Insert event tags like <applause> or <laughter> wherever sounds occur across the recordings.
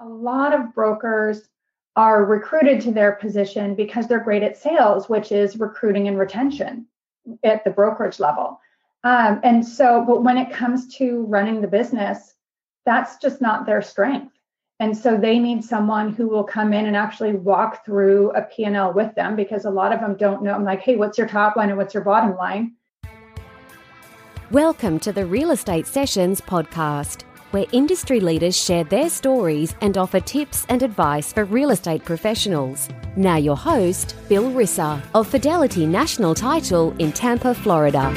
a lot of brokers are recruited to their position because they're great at sales, which is recruiting and retention at the brokerage level. Um, and so, but when it comes to running the business, that's just not their strength. And so they need someone who will come in and actually walk through a P&L with them because a lot of them don't know. I'm like, hey, what's your top line and what's your bottom line? Welcome to the Real Estate Sessions podcast where industry leaders share their stories and offer tips and advice for real estate professionals. Now, your host, Bill Risser of Fidelity National Title in Tampa, Florida.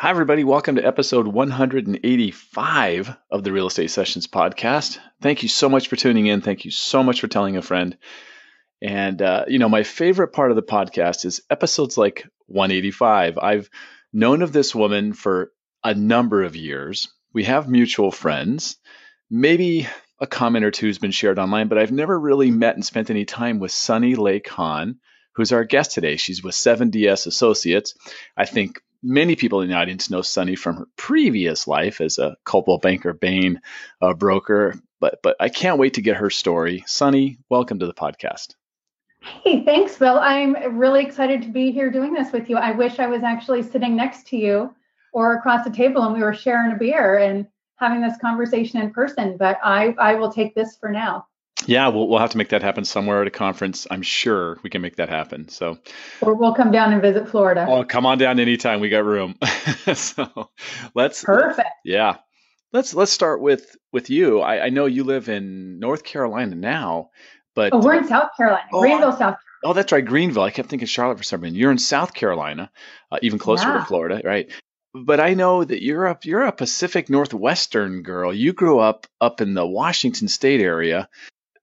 Hi, everybody. Welcome to episode 185 of the Real Estate Sessions podcast. Thank you so much for tuning in. Thank you so much for telling a friend. And, uh, you know, my favorite part of the podcast is episodes like 185. I've known of this woman for a number of years. We have mutual friends. Maybe a comment or two has been shared online, but I've never really met and spent any time with Sunny Lake Hahn, who's our guest today. She's with 7DS Associates. I think many people in the audience know Sunny from her previous life as a Coldwell Banker Bain uh, broker, but but I can't wait to get her story. Sunny, welcome to the podcast. Hey, thanks, Bill. I'm really excited to be here doing this with you. I wish I was actually sitting next to you or across the table and we were sharing a beer and having this conversation in person, but I, I will take this for now. Yeah, we'll, we'll have to make that happen somewhere at a conference. I'm sure we can make that happen. So, or we'll come down and visit Florida. Oh, come on down anytime. We got room. <laughs> so let's perfect. Yeah, let's let's start with with you. I, I know you live in North Carolina now, but oh, we're in South Carolina, oh, Greenville, South Carolina. Oh, that's right, Greenville. I kept thinking Charlotte for some reason. You're in South Carolina, uh, even closer yeah. to Florida, right? But I know that you're a you're a Pacific Northwestern girl. You grew up up in the Washington State area.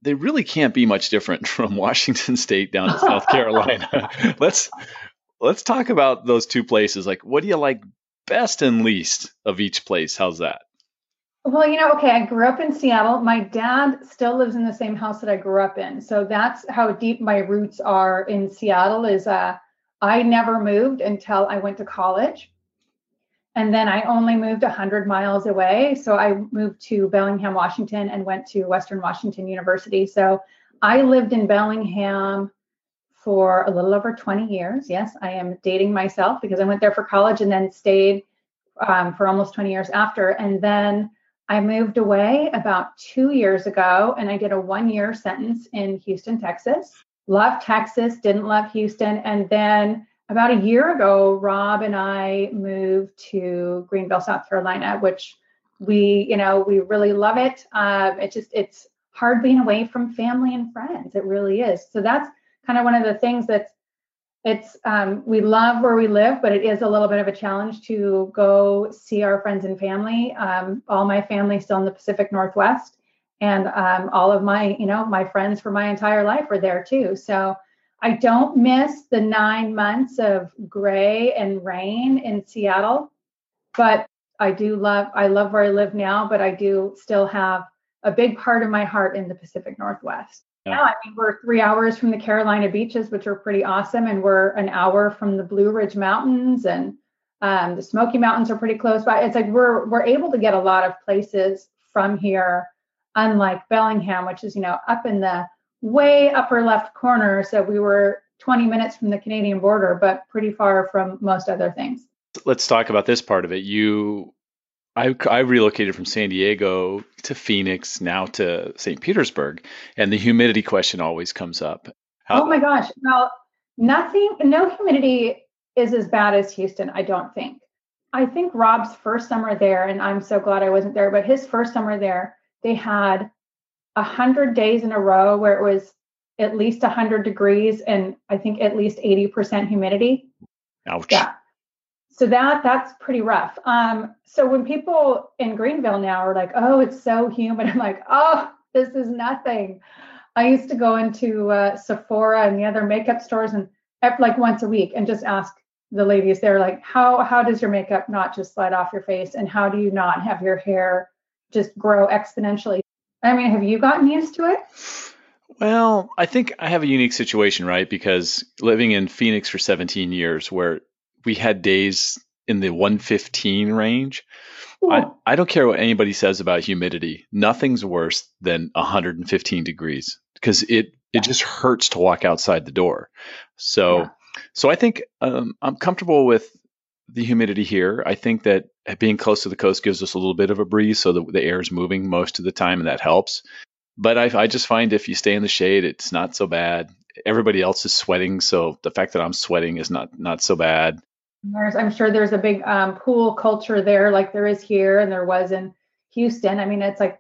They really can't be much different <laughs> from Washington State down to South Carolina. <laughs> <laughs> let's let's talk about those two places. Like, what do you like best and least of each place? How's that? Well, you know, okay, I grew up in Seattle. My dad still lives in the same house that I grew up in. So that's how deep my roots are in Seattle is uh I never moved until I went to college. And then I only moved 100 miles away. So I moved to Bellingham, Washington and went to Western Washington University. So I lived in Bellingham for a little over 20 years. Yes, I am dating myself because I went there for college and then stayed um, for almost 20 years after. And then I moved away about two years ago and I did a one year sentence in Houston, Texas. Loved Texas, didn't love Houston. And then about a year ago, Rob and I moved to Greenville, South Carolina, which we, you know, we really love it. Um, it just, it's hard being away from family and friends. It really is. So that's kind of one of the things that's it's um, we love where we live, but it is a little bit of a challenge to go see our friends and family. Um, all my family still in the Pacific Northwest, and um, all of my you know my friends for my entire life are there too. So I don't miss the nine months of gray and rain in Seattle, but I do love I love where I live now, but I do still have a big part of my heart in the Pacific Northwest. Yeah. I mean, we're three hours from the Carolina beaches, which are pretty awesome, and we're an hour from the Blue Ridge Mountains, and um, the Smoky Mountains are pretty close by. It's like we're we're able to get a lot of places from here, unlike Bellingham, which is you know up in the way upper left corner. So we were 20 minutes from the Canadian border, but pretty far from most other things. Let's talk about this part of it. You I, I relocated from San Diego to Phoenix, now to St. Petersburg, and the humidity question always comes up. How- oh my gosh. Well, nothing, no humidity is as bad as Houston, I don't think. I think Rob's first summer there, and I'm so glad I wasn't there, but his first summer there, they had a hundred days in a row where it was at least 100 degrees and I think at least 80% humidity. Ouch. Yeah so that that's pretty rough. Um, so when people in Greenville now are like, "Oh, it's so humid," <laughs> I'm like, "Oh, this is nothing." I used to go into uh, Sephora and the other makeup stores and like once a week and just ask the ladies there, like, "How how does your makeup not just slide off your face, and how do you not have your hair just grow exponentially?" I mean, have you gotten used to it? Well, I think I have a unique situation, right? Because living in Phoenix for 17 years, where we had days in the 115 range. I, I don't care what anybody says about humidity. Nothing's worse than 115 degrees because it it just hurts to walk outside the door. So yeah. so I think um, I'm comfortable with the humidity here. I think that being close to the coast gives us a little bit of a breeze, so the, the air is moving most of the time, and that helps. But I, I just find if you stay in the shade, it's not so bad. Everybody else is sweating, so the fact that I'm sweating is not not so bad. There's, I'm sure there's a big um, pool culture there, like there is here and there was in Houston. I mean, it's like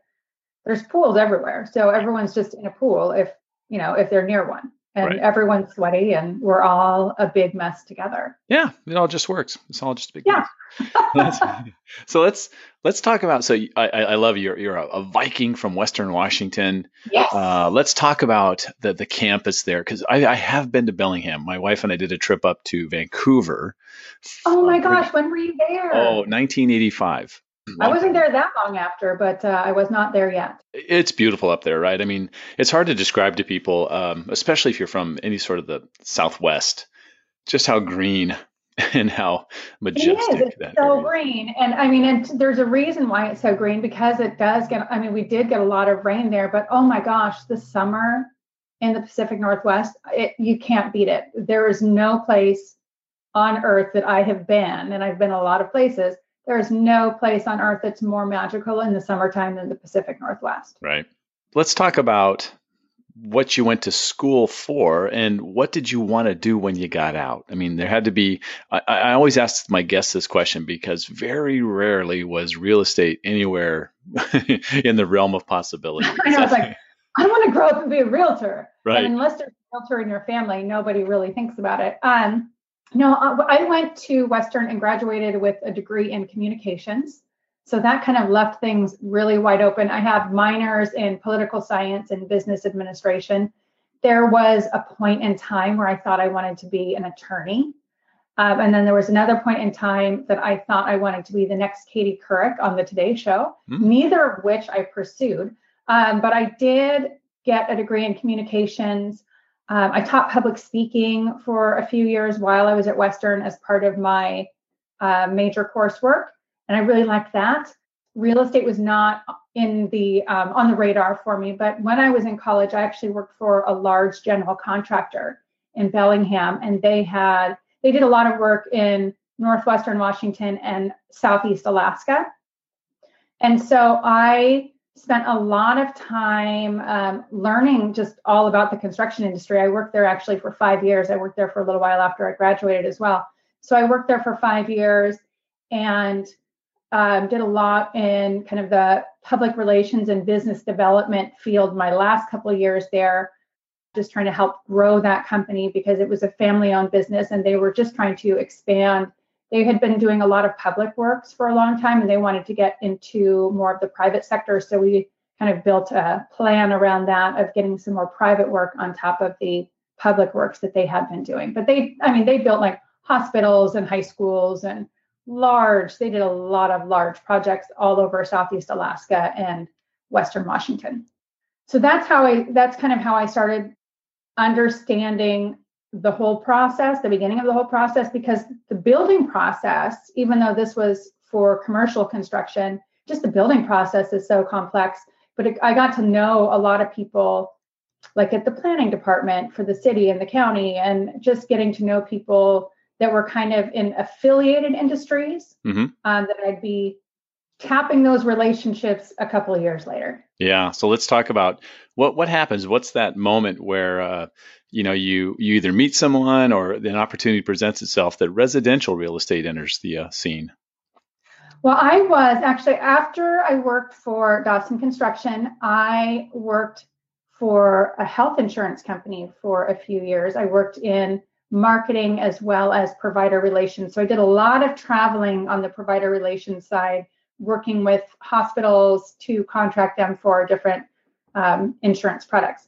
there's pools everywhere, so everyone's just in a pool if you know if they're near one and right. everyone's sweaty and we're all a big mess together. Yeah, it all just works. It's all just a big yeah. mess. <laughs> so let's let's talk about. So I, I love you. You're, you're a, a, Viking from Western Washington. Yes. Uh, let's talk about the the campus there because I, I have been to Bellingham. My wife and I did a trip up to Vancouver. Oh my gosh, when were you there? Oh, 1985. I wasn't there that long after, but uh, I was not there yet. It's beautiful up there, right? I mean, it's hard to describe to people, um, especially if you're from any sort of the Southwest, just how green <laughs> and how majestic it is. It's so area. green, and I mean, and there's a reason why it's so green because it does get. I mean, we did get a lot of rain there, but oh my gosh, the summer in the Pacific Northwest, it, you can't beat it. There is no place on earth that I have been, and I've been a lot of places there's no place on earth that's more magical in the summertime than the Pacific Northwest. Right. Let's talk about what you went to school for and what did you want to do when you got out? I mean, there had to be, I, I always ask my guests this question because very rarely was real estate anywhere <laughs> in the realm of possibility. <laughs> I know, it's like, I don't want to grow up and be a realtor. Right. And unless there's a realtor in your family, nobody really thinks about it. Um, no, I went to Western and graduated with a degree in communications. So that kind of left things really wide open. I have minors in political science and business administration. There was a point in time where I thought I wanted to be an attorney. Um, and then there was another point in time that I thought I wanted to be the next Katie Couric on the Today Show, mm. neither of which I pursued. Um, but I did get a degree in communications. Um, I taught public speaking for a few years while I was at Western as part of my uh, major coursework, and I really liked that. Real estate was not in the um, on the radar for me, but when I was in college, I actually worked for a large general contractor in Bellingham, and they had they did a lot of work in northwestern Washington and southeast Alaska, and so I spent a lot of time um, learning just all about the construction industry. I worked there actually for five years. I worked there for a little while after I graduated as well. So I worked there for five years and um, did a lot in kind of the public relations and business development field my last couple of years there just trying to help grow that company because it was a family owned business and they were just trying to expand they had been doing a lot of public works for a long time and they wanted to get into more of the private sector. So we kind of built a plan around that of getting some more private work on top of the public works that they had been doing. But they, I mean, they built like hospitals and high schools and large, they did a lot of large projects all over Southeast Alaska and Western Washington. So that's how I, that's kind of how I started understanding the whole process, the beginning of the whole process, because the building process, even though this was for commercial construction, just the building process is so complex. But it, I got to know a lot of people, like at the planning department for the city and the county, and just getting to know people that were kind of in affiliated industries mm-hmm. um, that I'd be tapping those relationships a couple of years later. Yeah. So let's talk about what what happens. What's that moment where uh, you know you you either meet someone or an opportunity presents itself that residential real estate enters the uh, scene. Well, I was actually after I worked for Dawson Construction, I worked for a health insurance company for a few years. I worked in marketing as well as provider relations. So I did a lot of traveling on the provider relations side working with hospitals to contract them for different um, insurance products.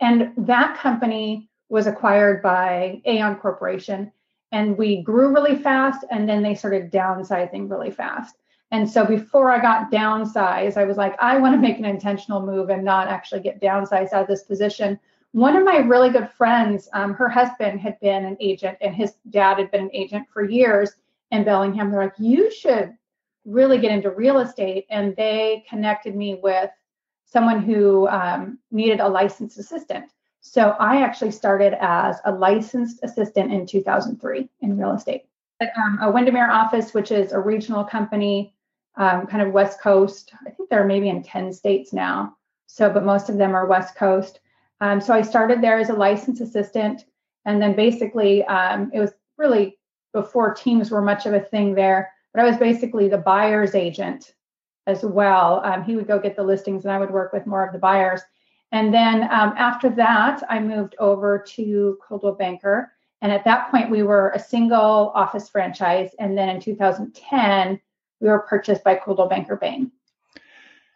And that company was acquired by Aon Corporation, and we grew really fast, and then they started downsizing really fast. And so before I got downsized, I was like, I want to make an intentional move and not actually get downsized out of this position. One of my really good friends, um, her husband had been an agent, and his dad had been an agent for years in Bellingham. They're like, you should really get into real estate. And they connected me with someone who um, needed a licensed assistant. So I actually started as a licensed assistant in 2003 in real estate. At, um, a Windermere office, which is a regional company, um, kind of West Coast. I think they're maybe in 10 states now. So, but most of them are West Coast. Um, so I started there as a licensed assistant. And then basically, um, it was really before teams were much of a thing there, but I was basically the buyer's agent as well. Um, he would go get the listings and I would work with more of the buyers. And then um, after that, I moved over to Coldwell Banker. And at that point, we were a single office franchise. And then in 2010, we were purchased by Coldwell Banker Bain.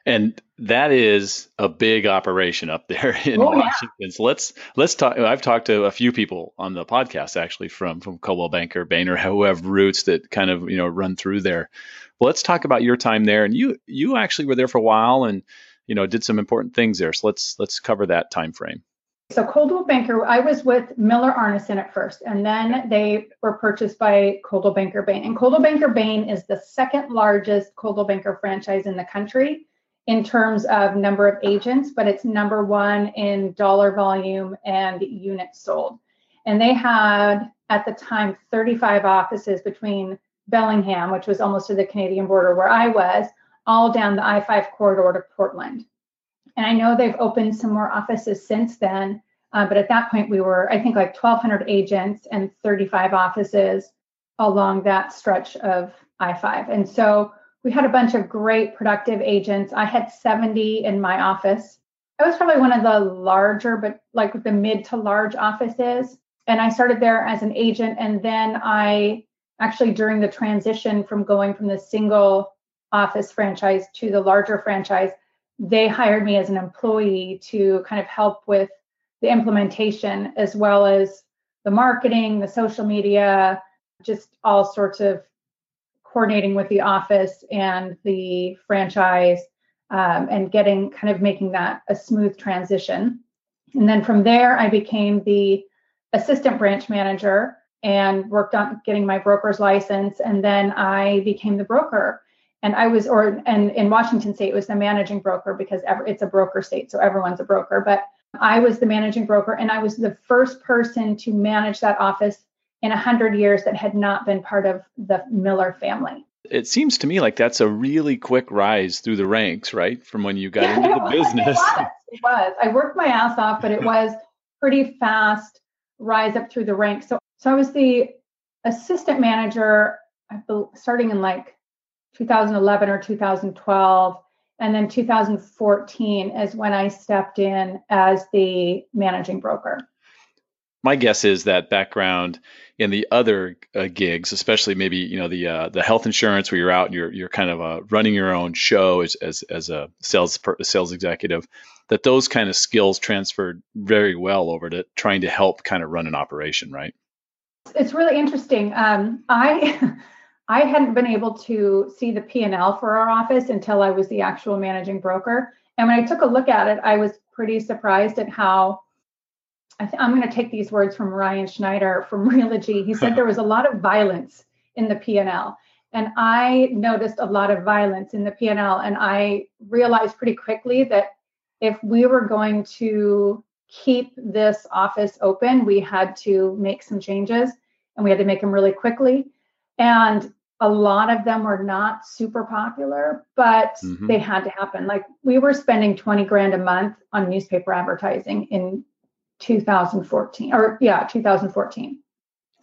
And that is a big operation up there <laughs> in oh, Washington. Yeah. So let's let's talk. I've talked to a few people on the podcast actually from from Coldwell Banker, Bainer, <laughs> who have roots that kind of you know run through there. Well, let's talk about your time there. And you you actually were there for a while and you know did some important things there. So let's let's cover that time frame. So Coldwell Banker, I was with Miller Arneson at first, and then they were purchased by Coldwell Banker Bain. And Coldwell Banker Bain is the second largest Coldwell Banker franchise in the country in terms of number of agents, but it's number one in dollar volume and units sold. And they had at the time 35 offices between Bellingham, which was almost to the Canadian border where I was, all down the I 5 corridor to Portland. And I know they've opened some more offices since then, uh, but at that point we were, I think, like 1,200 agents and 35 offices along that stretch of I 5. And so we had a bunch of great productive agents. I had 70 in my office. I was probably one of the larger, but like the mid to large offices. And I started there as an agent. And then I actually, during the transition from going from the single office franchise to the larger franchise, they hired me as an employee to kind of help with the implementation as well as the marketing, the social media, just all sorts of coordinating with the office and the franchise um, and getting kind of making that a smooth transition. And then from there, I became the assistant branch manager and worked on getting my broker's license. And then I became the broker. And I was, or and in Washington State, it was the managing broker because it's a broker state, so everyone's a broker. But I was the managing broker, and I was the first person to manage that office in 100 years that had not been part of the Miller family. It seems to me like that's a really quick rise through the ranks, right? From when you got yeah, into the business. It was. it was. I worked my ass off, but it <laughs> was pretty fast rise up through the ranks. So, so I was the assistant manager starting in like 2011 or 2012. And then 2014 is when I stepped in as the managing broker my guess is that background in the other uh, gigs, especially maybe you know the uh, the health insurance where you're out and you're you're kind of uh, running your own show as as, as a sales sales executive, that those kind of skills transferred very well over to trying to help kind of run an operation, right? It's really interesting. Um, I <laughs> I hadn't been able to see the P and L for our office until I was the actual managing broker, and when I took a look at it, I was pretty surprised at how I am going to take these words from Ryan Schneider from <laughs> Realogy. He said there was a lot of violence in the P&L. And I noticed a lot of violence in the P&L. And I realized pretty quickly that if we were going to keep this office open, we had to make some changes and we had to make them really quickly. And a lot of them were not super popular, but mm-hmm. they had to happen. Like we were spending 20 grand a month on newspaper advertising in 2014 or yeah 2014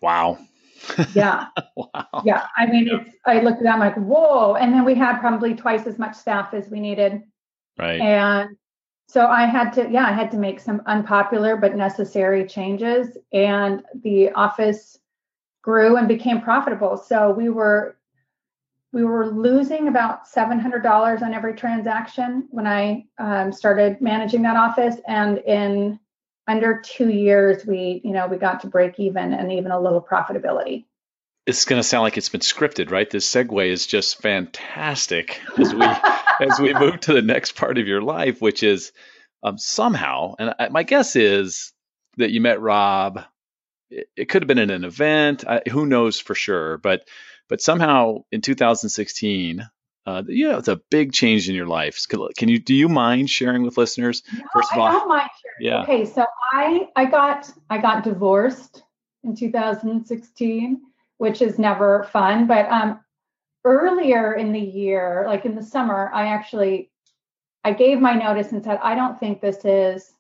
wow. Yeah. <laughs> Wow. Yeah i mean it's i looked at that I'm like whoa and then we had probably twice as much staff as we needed. Right. And so i had to yeah i had to make some unpopular but necessary changes and the office grew and became profitable. So we were we were losing about $700 on every transaction when i um, started managing that office and in under two years, we, you know, we got to break even and even a little profitability. It's going to sound like it's been scripted, right? This segue is just fantastic as we <laughs> as we move to the next part of your life, which is um, somehow, and I, my guess is that you met Rob. It, it could have been in an event. I, who knows for sure? But but somehow in 2016, uh, you know, it's a big change in your life. Can you do you mind sharing with listeners? No, First of all, I don't mind sharing. Yeah. Okay, so I I got I got divorced in 2016, which is never fun. But um, earlier in the year, like in the summer, I actually I gave my notice and said I don't think this is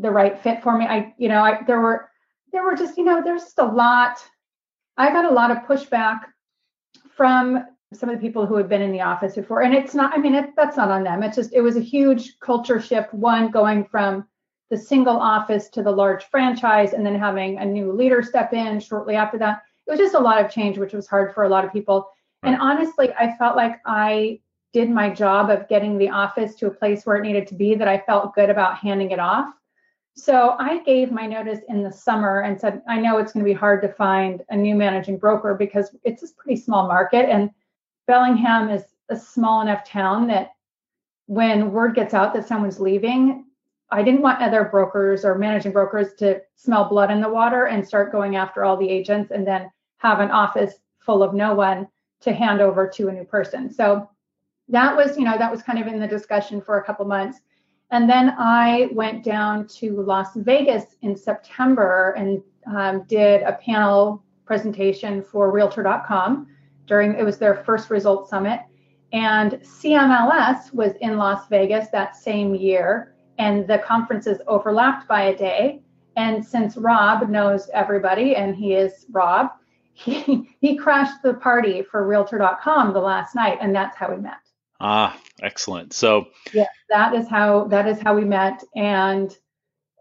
the right fit for me. I you know I there were there were just you know there's just a lot. I got a lot of pushback from some of the people who had been in the office before and it's not i mean it, that's not on them it's just it was a huge culture shift one going from the single office to the large franchise and then having a new leader step in shortly after that it was just a lot of change which was hard for a lot of people right. and honestly i felt like i did my job of getting the office to a place where it needed to be that i felt good about handing it off so I gave my notice in the summer and said, I know it's going to be hard to find a new managing broker because it's a pretty small market. And Bellingham is a small enough town that when word gets out that someone's leaving, I didn't want other brokers or managing brokers to smell blood in the water and start going after all the agents and then have an office full of no one to hand over to a new person. So that was, you know, that was kind of in the discussion for a couple months. And then I went down to Las Vegas in September and um, did a panel presentation for Realtor.com during it was their first result summit. And CMLS was in Las Vegas that same year and the conferences overlapped by a day. And since Rob knows everybody and he is Rob <laughs> he he crashed the party for realtor.com the last night and that's how we met. Ah excellent. So yeah that is how that is how we met. And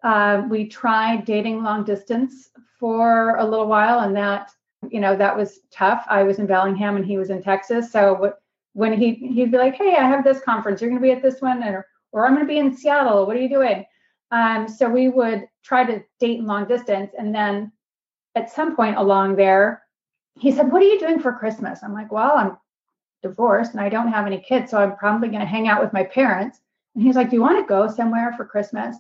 uh, we tried dating long distance for a little while and that you know, that was tough. I was in Bellingham and he was in Texas. So when he he'd be like, "Hey, I have this conference. You're going to be at this one," or, or "I'm going to be in Seattle. What are you doing?" Um, so we would try to date in long distance, and then at some point along there, he said, "What are you doing for Christmas?" I'm like, "Well, I'm divorced and I don't have any kids, so I'm probably going to hang out with my parents." And he's like, "Do you want to go somewhere for Christmas?"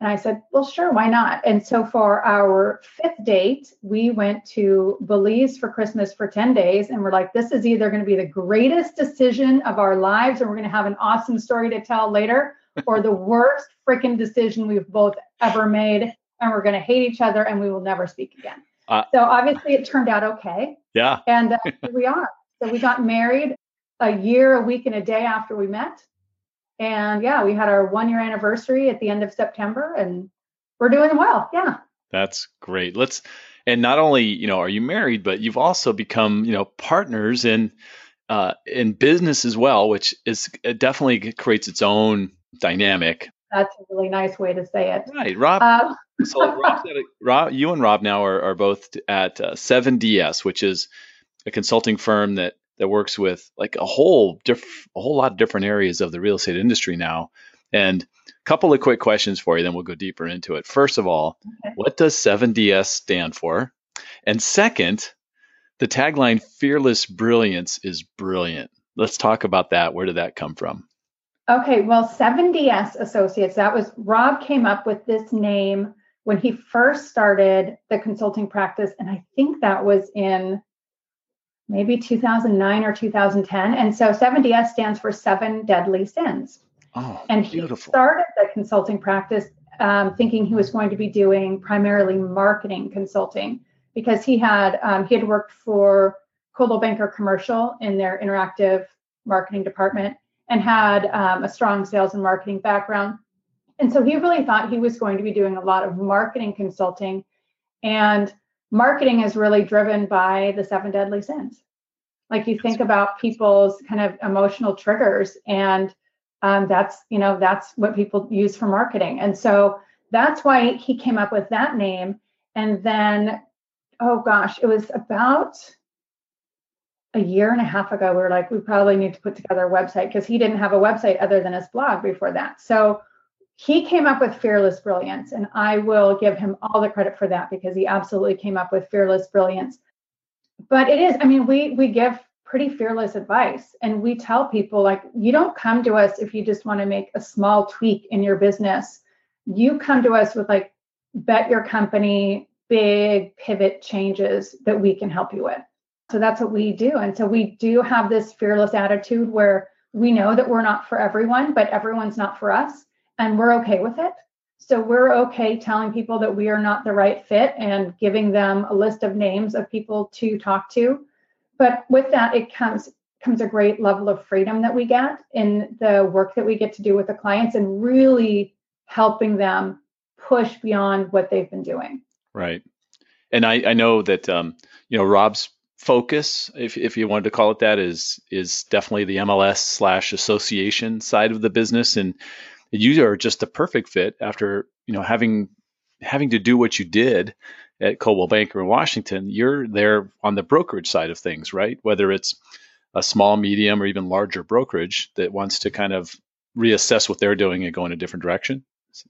And I said, well, sure, why not? And so for our fifth date, we went to Belize for Christmas for 10 days. And we're like, this is either going to be the greatest decision of our lives, and we're going to have an awesome story to tell later, <laughs> or the worst freaking decision we've both ever made. And we're going to hate each other and we will never speak again. Uh, so obviously it turned out okay. Yeah. And uh, <laughs> here we are. So we got married a year, a week, and a day after we met. And yeah, we had our one year anniversary at the end of September and we're doing well. Yeah. That's great. Let's, and not only, you know, are you married, but you've also become, you know, partners in, uh, in business as well, which is it definitely creates its own dynamic. That's a really nice way to say it. Right. Rob, uh, <laughs> so Rob, you and Rob now are, are both at uh, 7DS, which is a consulting firm that that works with like a whole diff- a whole lot of different areas of the real estate industry now. And a couple of quick questions for you, then we'll go deeper into it. First of all, okay. what does 7DS stand for? And second, the tagline "Fearless Brilliance" is brilliant. Let's talk about that. Where did that come from? Okay, well, 7DS Associates, that was Rob came up with this name when he first started the consulting practice. And I think that was in maybe 2009 or 2010. And so 7DS stands for Seven Deadly Sins. Oh, and he beautiful. started the consulting practice um, thinking he was going to be doing primarily marketing consulting because he had um, he had worked for Coldwell Banker Commercial in their interactive marketing department and had um, a strong sales and marketing background. And so he really thought he was going to be doing a lot of marketing consulting. And marketing is really driven by the seven deadly sins. Like you think about people's kind of emotional triggers, and um, that's you know that's what people use for marketing. And so that's why he came up with that name. And then, oh gosh, it was about a year and a half ago. We were like, we probably need to put together a website because he didn't have a website other than his blog before that. So he came up with fearless brilliance and i will give him all the credit for that because he absolutely came up with fearless brilliance but it is i mean we we give pretty fearless advice and we tell people like you don't come to us if you just want to make a small tweak in your business you come to us with like bet your company big pivot changes that we can help you with So that's what we do. And so we do have this fearless attitude where we know that we're not for everyone, but everyone's not for us. And we're okay with it. So we're okay telling people that we are not the right fit and giving them a list of names of people to talk to. But with that, it comes comes a great level of freedom that we get in the work that we get to do with the clients and really helping them push beyond what they've been doing. Right. And I, I know that um, you know Rob's focus, if if you wanted to call it that, is is definitely the MLS slash association side of the business, and you are just the perfect fit after you know having having to do what you did at Coldwell Banker in Washington. You're there on the brokerage side of things, right? Whether it's a small, medium, or even larger brokerage that wants to kind of reassess what they're doing and go in a different direction.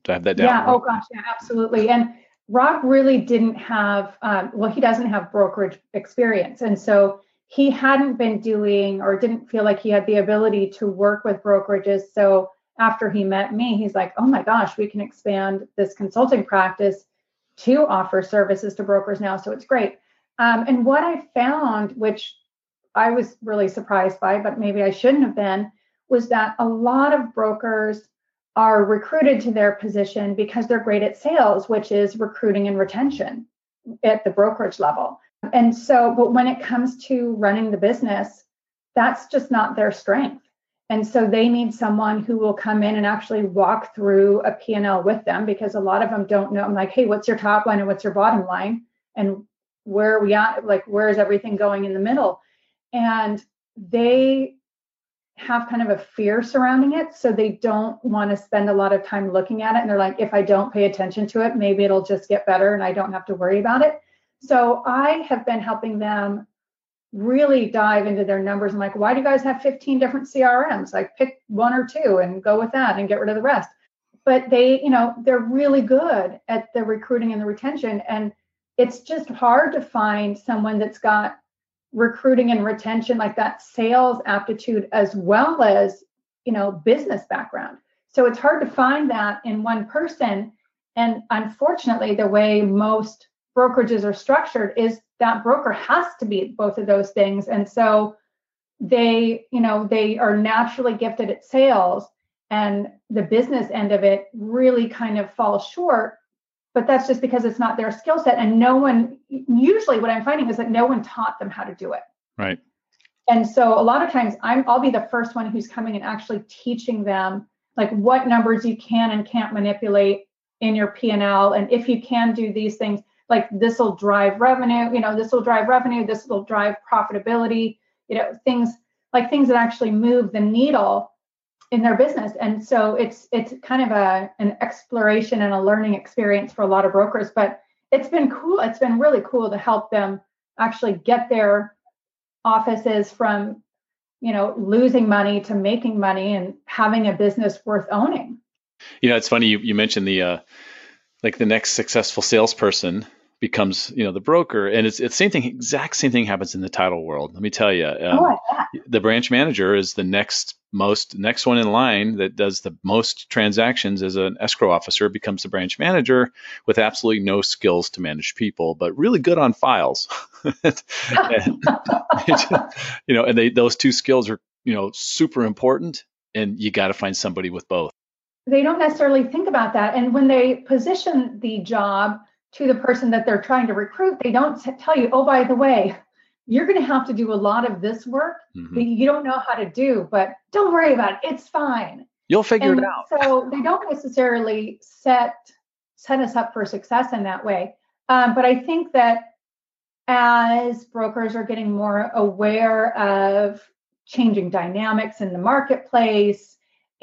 To have that down. Yeah. Oh gosh. Yeah. Absolutely. And Rob really didn't have. Um, well, he doesn't have brokerage experience, and so he hadn't been doing or didn't feel like he had the ability to work with brokerages. So after he met me, he's like, oh my gosh, we can expand this consulting practice to offer services to brokers now. So it's great. Um, and what I found, which I was really surprised by, but maybe I shouldn't have been, was that a lot of brokers are recruited to their position because they're great at sales, which is recruiting and retention at the brokerage level. And so, but when it comes to running the business, that's just not their strength. And so they need someone who will come in and actually walk through a P&L with them because a lot of them don't know. I'm like, hey, what's your top line and what's your bottom line? And where are we at? Like, where is everything going in the middle? And they have kind of a fear surrounding it. So they don't want to spend a lot of time looking at it. And they're like, if I don't pay attention to it, maybe it'll just get better and I don't have to worry about it. So I have been helping them really dive into their numbers. I'm like, why do you guys have 15 different CRMs? Like pick one or two and go with that and get rid of the rest. But they, you know, they're really good at the recruiting and the retention. And it's just hard to find someone that's got recruiting and retention, like that sales aptitude as well as, you know, business background. So it's hard to find that in one person. And unfortunately, the way most brokerages are structured is that broker has to be both of those things. And so they, you know, they are naturally gifted at sales and the business end of it really kind of falls short. But that's just because it's not their skill set. And no one, usually what I'm finding is that no one taught them how to do it. Right. And so a lot of times I'm I'll be the first one who's coming and actually teaching them like what numbers you can and can't manipulate in your P&L and if you can do these things like this will drive revenue, you know, this will drive revenue, this will drive profitability, you know, things like things that actually move the needle in their business. And so it's it's kind of a an exploration and a learning experience for a lot of brokers, but it's been cool. It's been really cool to help them actually get their offices from you know losing money to making money and having a business worth owning you know it's funny you, you mentioned the uh like the next successful salesperson becomes you know the broker. And it's it's same thing exact same thing happens in the title world. Let me tell you um, oh, the branch manager is the next most next one in line that does the most transactions as an escrow officer becomes the branch manager with absolutely no skills to manage people but really good on files. <laughs> And, <laughs> you know and they those two skills are you know super important and you got to find somebody with both they don't necessarily think about that. And when they position the job to the person that they're trying to recruit, they don't tell you, oh, by the way, you're going to have to do a lot of this work mm-hmm. that you don't know how to do, but don't worry about it. It's fine. You'll figure and it out. so they don't necessarily set set us up for success in that way. Um, but I think that as brokers are getting more aware of changing dynamics in the marketplace,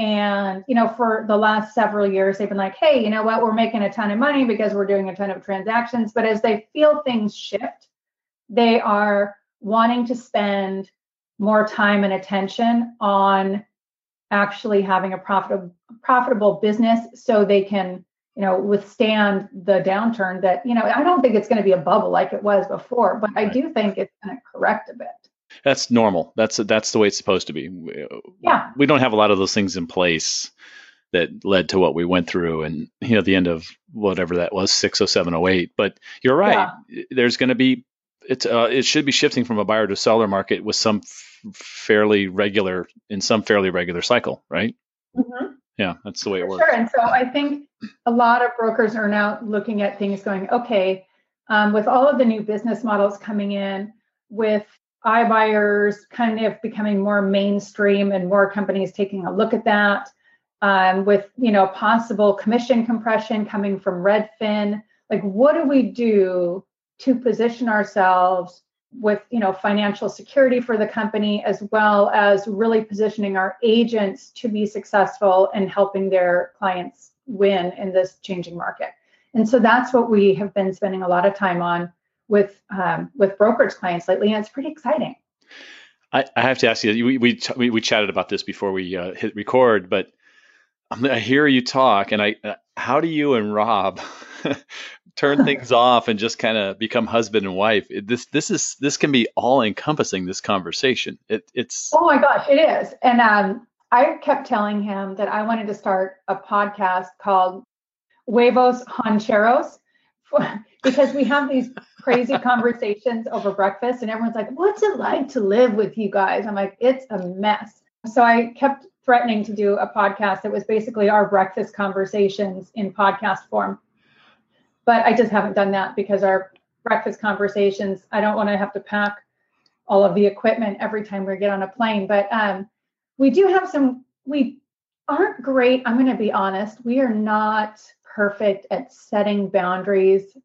and, you know, for the last several years, they've been like, hey, you know what, we're making a ton of money because we're doing a ton of transactions. But as they feel things shift, they are wanting to spend more time and attention on actually having a profitable profitable business so they can you know withstand the downturn that you know i don't think it's going to be a bubble like it was before but i do think it's going to correct a bit that's normal. That's that's the way it's supposed to be. Yeah. We don't have a lot of those things in place that led to what we went through and you know the end of whatever that was 60708 but you're right yeah. there's going to be it's uh, it should be shifting from a buyer to seller market with some f- fairly regular in some fairly regular cycle, right? Mm-hmm. Yeah, that's the way it works. Sure. And so I think a lot of brokers are now looking at things going, okay, um, with all of the new business models coming in, with iBuyers kind of becoming more mainstream and more companies taking a look at that, um, with you know possible commission compression coming from Redfin, like what do we do to position ourselves with you know financial security for the company as well as really positioning our agents to be successful and helping their clients win in this changing market? And so that's what we have been spending a lot of time on with um, with brokerage clients lately and it's pretty exciting i, I have to ask you we, we, we chatted about this before we uh, hit record but i hear you talk and i uh, how do you and rob <laughs> turn <laughs> things off and just kind of become husband and wife. It, this this is this can be all encompassing. This conversation. It, it's oh my gosh, it is. And um, I kept telling him that I wanted to start a podcast called Huevos Hancheros <laughs> because we have these crazy conversations over breakfast, and everyone's like, "What's it like to live with you guys?" I'm like, "It's a mess." So I kept threatening to do a podcast that was basically our breakfast conversations in podcast form but I just haven't done that because our breakfast conversations, I don't want to have to pack all of the equipment every time we get on a plane. But um, we do have some, we aren't great. I'm going to be honest. We are not perfect at setting boundaries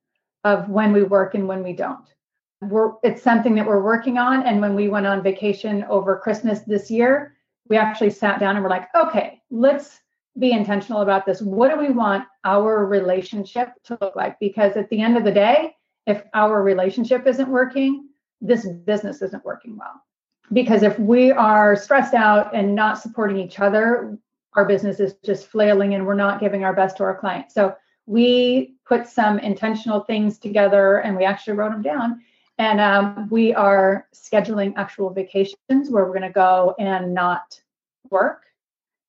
of when we work and when we don't. We're, it's something that we're working on. And when we went on vacation over Christmas this year, we actually sat down and we're like, okay, let's be intentional about this. What do we want our relationship to look like? Because at the end of the day, if our relationship isn't working, this business isn't working well. Because if we are stressed out and not supporting each other, our business is just flailing and we're not giving our best to our clients. So we put some intentional things together and we actually wrote them down. And um, we are scheduling actual vacations where we're going to go and not work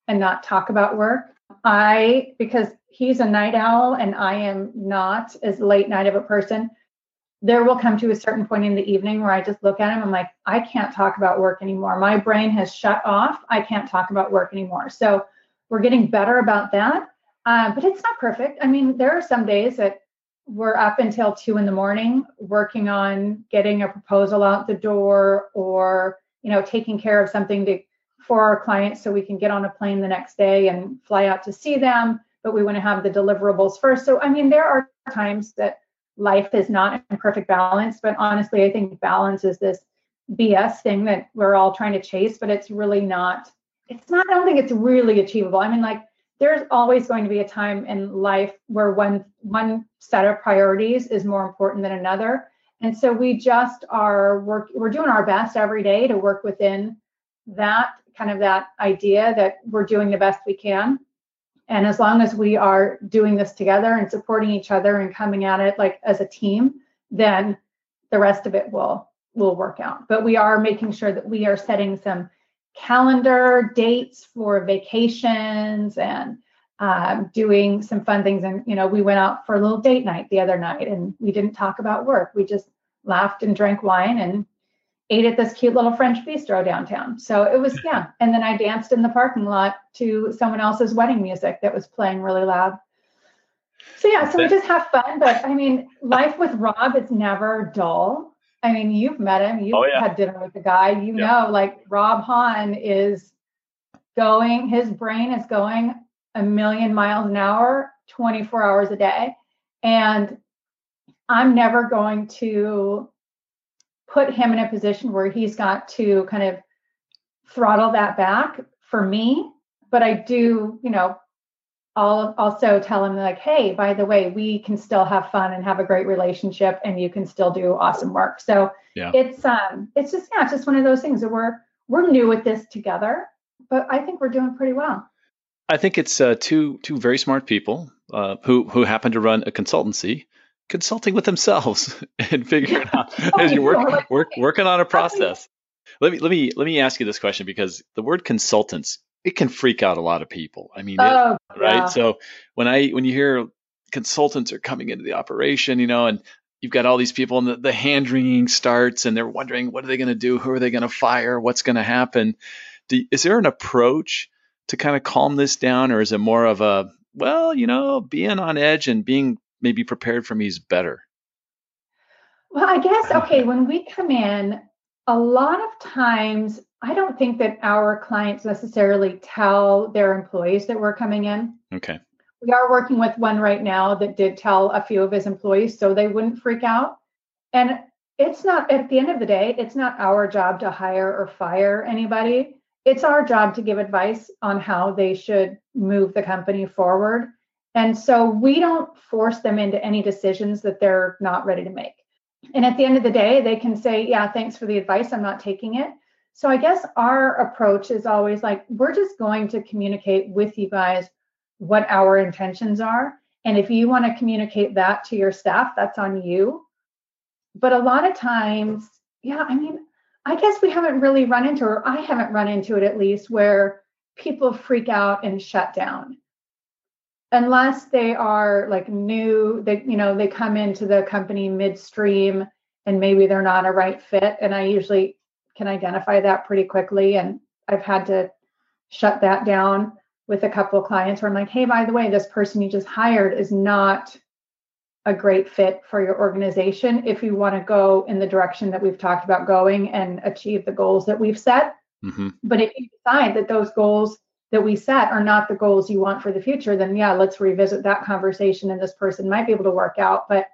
and not talk about work. I, because he's a night owl and I am not as late night of a person, there will come to a certain point in the evening where I just look at him. I'm like, I can't talk about work anymore. My brain has shut off. I can't talk about work anymore. So we're getting better about that. Uh, but it's not perfect. I mean, there are some days that we're up until two in the morning working on getting a proposal out the door or, you know, taking care of something to for our clients so we can get on a plane the next day and fly out to see them but we want to have the deliverables first so i mean there are times that life is not in perfect balance but honestly i think balance is this bs thing that we're all trying to chase but it's really not it's not i don't think it's really achievable i mean like there's always going to be a time in life where one one set of priorities is more important than another and so we just are work we're doing our best every day to work within that kind of that idea that we're doing the best we can. And as long as we are doing this together and supporting each other and coming at it like as a team, then the rest of it will will work out. But we are making sure that we are setting some calendar dates for vacations and um, doing some fun things. And you know, we went out for a little date night the other night, and we didn't talk about work. We just laughed and drank wine and ate at this cute little French bistro downtown. So it was, yeah. And then I danced in the parking lot to someone else's wedding music that was playing really loud. So yeah, so we just have fun. But I mean, life with Rob is never dull. I mean, you've met him, you've oh, yeah. had dinner with the guy, you yeah. know, like Rob Hahn is going, his brain is going a million miles an hour, 24 hours a day. And I'm never going to put him in a position where he's got to kind of throttle that back for me. But I do, you know, I'll also tell him like, hey, by the way, we can still have fun and have a great relationship and you can still do awesome work. So yeah. it's um it's just yeah, it's just one of those things that we're we're new at this together, but I think we're doing pretty well. I think it's uh, two two very smart people uh, who who happen to run a consultancy consulting with themselves <laughs> and figuring <laughs> out oh, as you're working work, working on a process. Let me let me let me ask you this question because the word consultants it can freak out a lot of people. I mean, oh, it, right? Yeah. So when I when you hear consultants are coming into the operation, you know, and you've got all these people and the, the hand wringing starts and they're wondering what are they going to do who are they going to fire what's going to happen do, is there an approach to kind of calm this down or is it more of a well you know being on edge and being maybe prepared for me is better well i guess <laughs> okay when we come in a lot of times i don't think that our clients necessarily tell their employees that we're coming in okay we are working with one right now that did tell a few of his employees so they wouldn't freak out. And it's not, at the end of the day, it's not our job to hire or fire anybody. It's our job to give advice on how they should move the company forward. And so we don't force them into any decisions that they're not ready to make. And at the end of the day, they can say, Yeah, thanks for the advice. I'm not taking it. So I guess our approach is always like, we're just going to communicate with you guys what our intentions are. And if you want to communicate that to your staff, that's on you. But a lot of times, yeah, I mean, I guess we haven't really run into, or I haven't run into it at least, where people freak out and shut down. Unless they are like new, they, you know, they come into the company midstream and maybe they're not a right fit. And I usually can identify that pretty quickly. And I've had to shut that down with a couple of clients where I'm like, hey, by the way, this person you just hired is not a great fit for your organization if you want to go in the direction that we've talked about going and achieve the goals that we've set. Mm-hmm. But if you decide that those goals that we set are not the goals you want for the future, then yeah, let's revisit that conversation and this person might be able to work out. But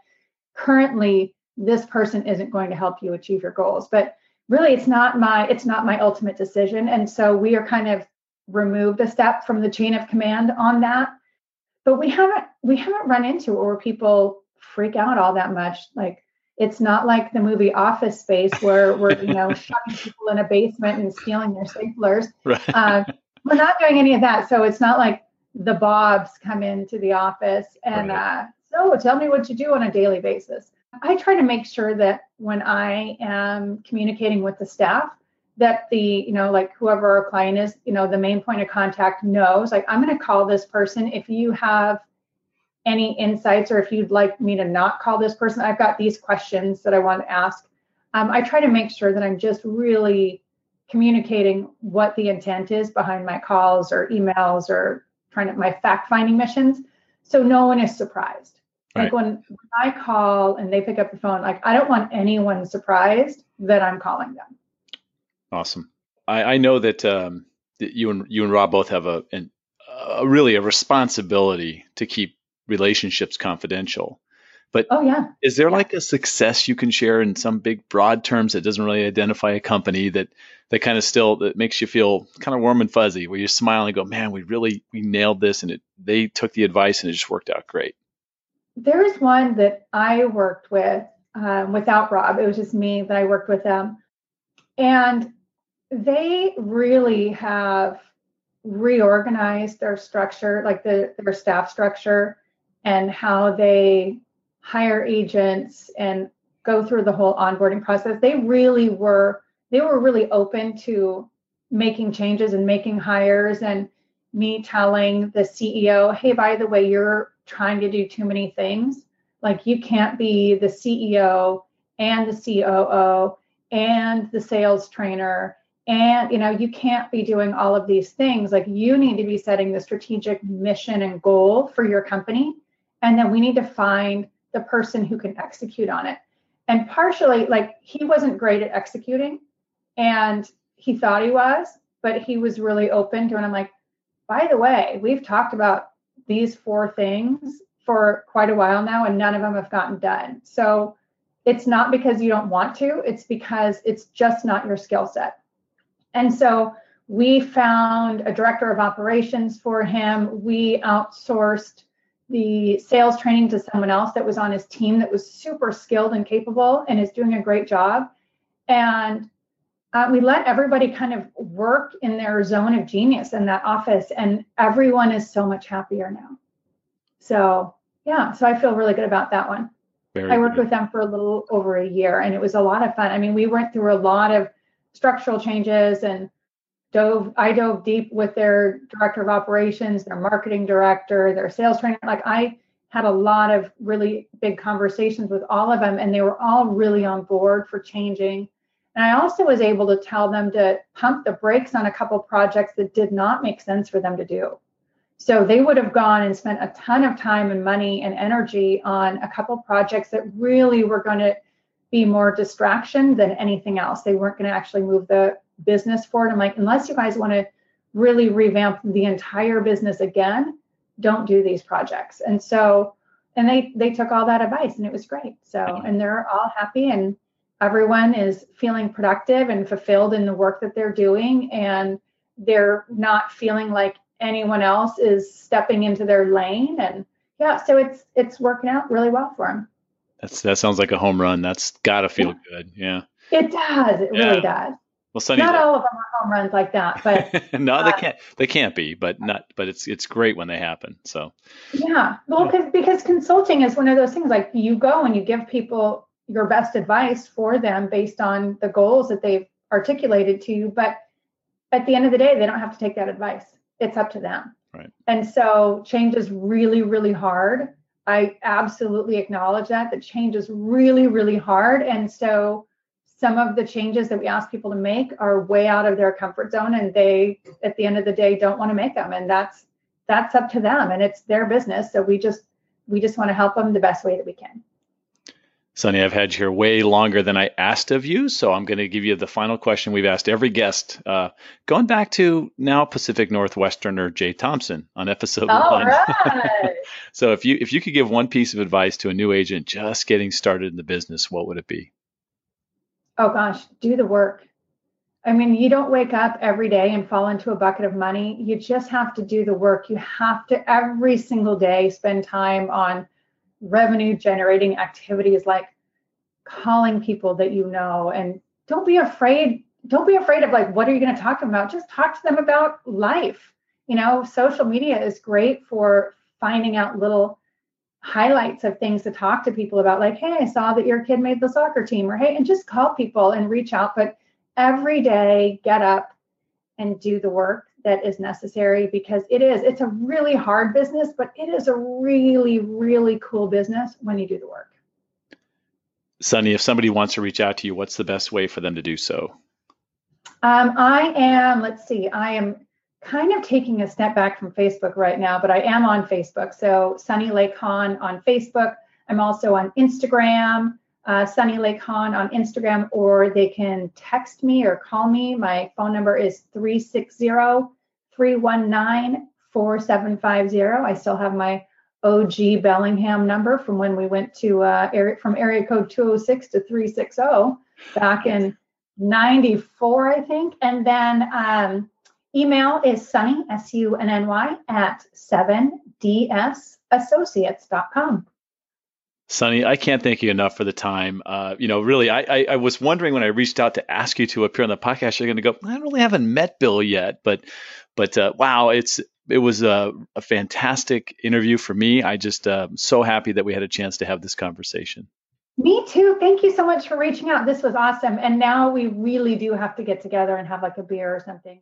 currently, this person isn't going to help you achieve your goals. But really it's not my it's not my ultimate decision. And so we are kind of removed a step from the chain of command on that. But we haven't we haven't run into it where people freak out all that much. Like it's not like the movie Office Space where we're you know <laughs> shutting people in a basement and stealing their staplers. Right. Uh, we're not doing any of that. So it's not like the Bobs come into the office and right. uh, so tell me what you do on a daily basis. I try to make sure that when I am communicating with the staff, that the you know like whoever our client is you know the main point of contact knows like i'm going to call this person if you have any insights or if you'd like me to not call this person i've got these questions that i want to ask um, i try to make sure that i'm just really communicating what the intent is behind my calls or emails or trying to my fact finding missions so no one is surprised right. like when, when i call and they pick up the phone like i don't want anyone surprised that i'm calling them Awesome. I, I know that, um, that you and you and Rob both have a, an, a really a responsibility to keep relationships confidential. But oh yeah, is there like a success you can share in some big broad terms that doesn't really identify a company that that kind of still that makes you feel kind of warm and fuzzy, where you smile and go, man, we really we nailed this, and it they took the advice and it just worked out great. There's one that I worked with um, without Rob. It was just me that I worked with them, and they really have reorganized their structure, like the, their staff structure, and how they hire agents and go through the whole onboarding process. They really were they were really open to making changes and making hires and me telling the CEO, hey, by the way, you're trying to do too many things. Like you can't be the CEO and the COO and the sales trainer and you know you can't be doing all of these things like you need to be setting the strategic mission and goal for your company and then we need to find the person who can execute on it. And partially like he wasn't great at executing and he thought he was but he was really open to it. I'm like by the way we've talked about these four things for quite a while now and none of them have gotten done. So it's not because you don't want to it's because it's just not your skill set. And so we found a director of operations for him. We outsourced the sales training to someone else that was on his team that was super skilled and capable and is doing a great job. And uh, we let everybody kind of work in their zone of genius in that office, and everyone is so much happier now. So, yeah, so I feel really good about that one. Very I worked good. with them for a little over a year, and it was a lot of fun. I mean, we went through a lot of structural changes and dove I dove deep with their director of operations, their marketing director, their sales trainer. Like I had a lot of really big conversations with all of them, and they were all really on board for changing. And I also was able to tell them to pump the brakes on a couple projects that did not make sense for them to do. So they would have gone and spent a ton of time and money and energy on a couple projects that really were going to be more distraction than anything else. They weren't going to actually move the business forward. I'm like, unless you guys want to really revamp the entire business again, don't do these projects. And so, and they they took all that advice and it was great. So, and they're all happy and everyone is feeling productive and fulfilled in the work that they're doing and they're not feeling like anyone else is stepping into their lane and yeah, so it's it's working out really well for them. That's that sounds like a home run. That's got to feel yeah. good. Yeah. It does. It yeah. really does. Well, Sunny, not all of them are home runs like that, but <laughs> no, uh, they can't. They can't be, but not. But it's it's great when they happen. So yeah, well, because because consulting is one of those things. Like you go and you give people your best advice for them based on the goals that they've articulated to you, but at the end of the day, they don't have to take that advice. It's up to them. Right. And so change is really, really hard. I absolutely acknowledge that. The change is really, really hard. And so some of the changes that we ask people to make are way out of their comfort zone and they at the end of the day don't want to make them and that's that's up to them and it's their business so we just we just want to help them the best way that we can Sunny, I've had you here way longer than I asked of you, so I'm going to give you the final question we've asked every guest. Uh, going back to now Pacific Northwesterner Jay Thompson on episode All one. Right. <laughs> so if you if you could give one piece of advice to a new agent just getting started in the business, what would it be? Oh gosh, do the work. I mean, you don't wake up every day and fall into a bucket of money. You just have to do the work. You have to every single day spend time on revenue generating activities like calling people that you know and don't be afraid don't be afraid of like what are you going to talk about just talk to them about life you know social media is great for finding out little highlights of things to talk to people about like hey i saw that your kid made the soccer team or hey and just call people and reach out. But every day get up and do the work that is necessary because it is it's a really hard business but it is a really really cool business when you do the work. Sunny if somebody wants to reach out to you what's the best way for them to do so? Um, i am let's see i am kind of taking a step back from Facebook right now, but I am on Facebook. So Sunny Lake Hahn on Facebook. I'm also on Instagram, uh, Sunny Lake Hahn on Instagram, or they can text me or call me. My phone number is 360 319 4750. I still have my OG Bellingham number from when we went to uh, area, from area code 206 to 360 back in 94, I think. And then um, Email is sunny, S U N N Y, at 7dsassociates.com. Sunny, I can't thank you enough for the time. Uh, you know, really, I, I, I, was wondering when I reached out to ask you to appear on the podcast, you're going to go, I really haven't met Bill yet, but, but uh, wow, it's it was a, a, fantastic interview for me. I just uh, so happy that we had a chance to have this conversation. Me too. Thank you so much for reaching out. This was awesome. And now we really do have to get together and have like a beer or something.